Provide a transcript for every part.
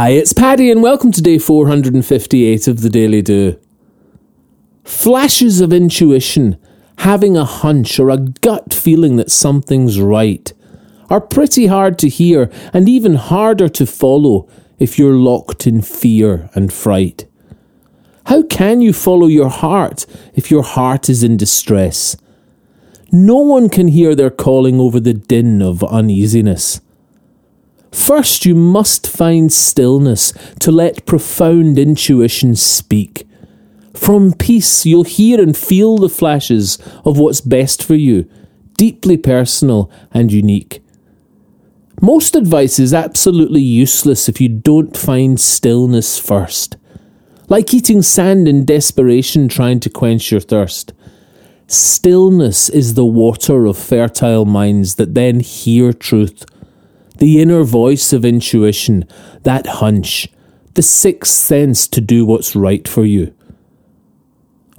Hi, it's Paddy, and welcome to day 458 of the Daily Do. Flashes of intuition, having a hunch or a gut feeling that something's right, are pretty hard to hear and even harder to follow if you're locked in fear and fright. How can you follow your heart if your heart is in distress? No one can hear their calling over the din of uneasiness. First, you must find stillness to let profound intuition speak. From peace, you'll hear and feel the flashes of what's best for you, deeply personal and unique. Most advice is absolutely useless if you don't find stillness first. Like eating sand in desperation trying to quench your thirst. Stillness is the water of fertile minds that then hear truth the inner voice of intuition, that hunch, the sixth sense to do what's right for you.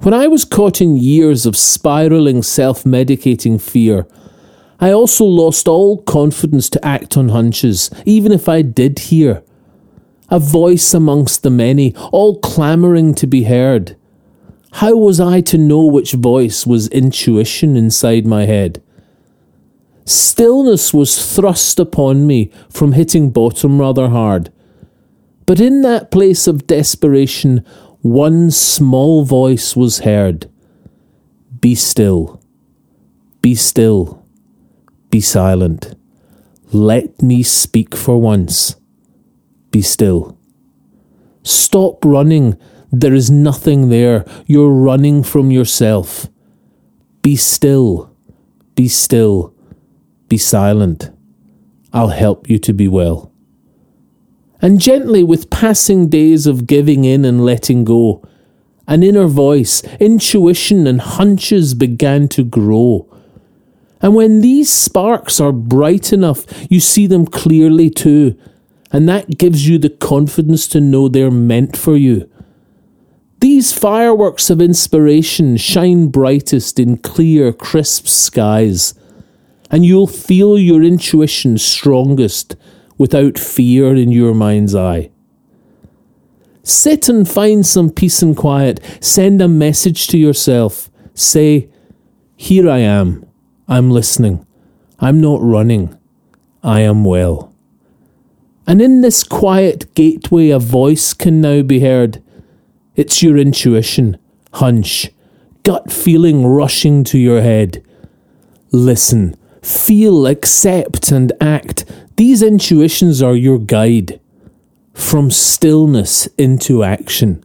When I was caught in years of spiraling self medicating fear, I also lost all confidence to act on hunches, even if I did hear. A voice amongst the many, all clamouring to be heard. How was I to know which voice was intuition inside my head? Stillness was thrust upon me from hitting bottom rather hard. But in that place of desperation, one small voice was heard Be still, be still, be silent. Let me speak for once. Be still. Stop running. There is nothing there. You're running from yourself. Be still. Be still. Be silent. I'll help you to be well. And gently, with passing days of giving in and letting go, an inner voice, intuition, and hunches began to grow. And when these sparks are bright enough, you see them clearly too, and that gives you the confidence to know they're meant for you. These fireworks of inspiration shine brightest in clear, crisp skies and you'll feel your intuition strongest without fear in your mind's eye. Sit and find some peace and quiet. Send a message to yourself. Say, Here I am. I'm listening. I'm not running. I am well. And in this quiet gateway, a voice can now be heard. It's your intuition, hunch, gut feeling rushing to your head. Listen feel, accept, and act. These intuitions are your guide. From stillness into action,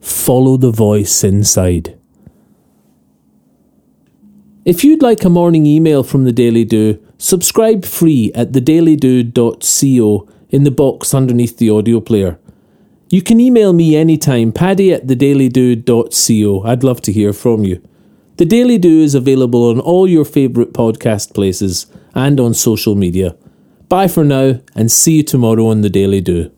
follow the voice inside. If you'd like a morning email from the Daily Do, subscribe free at thedailydo.co in the box underneath the audio player. You can email me anytime, paddy at thedailydo.co. I'd love to hear from you. The Daily Do is available on all your favourite podcast places and on social media. Bye for now, and see you tomorrow on The Daily Do.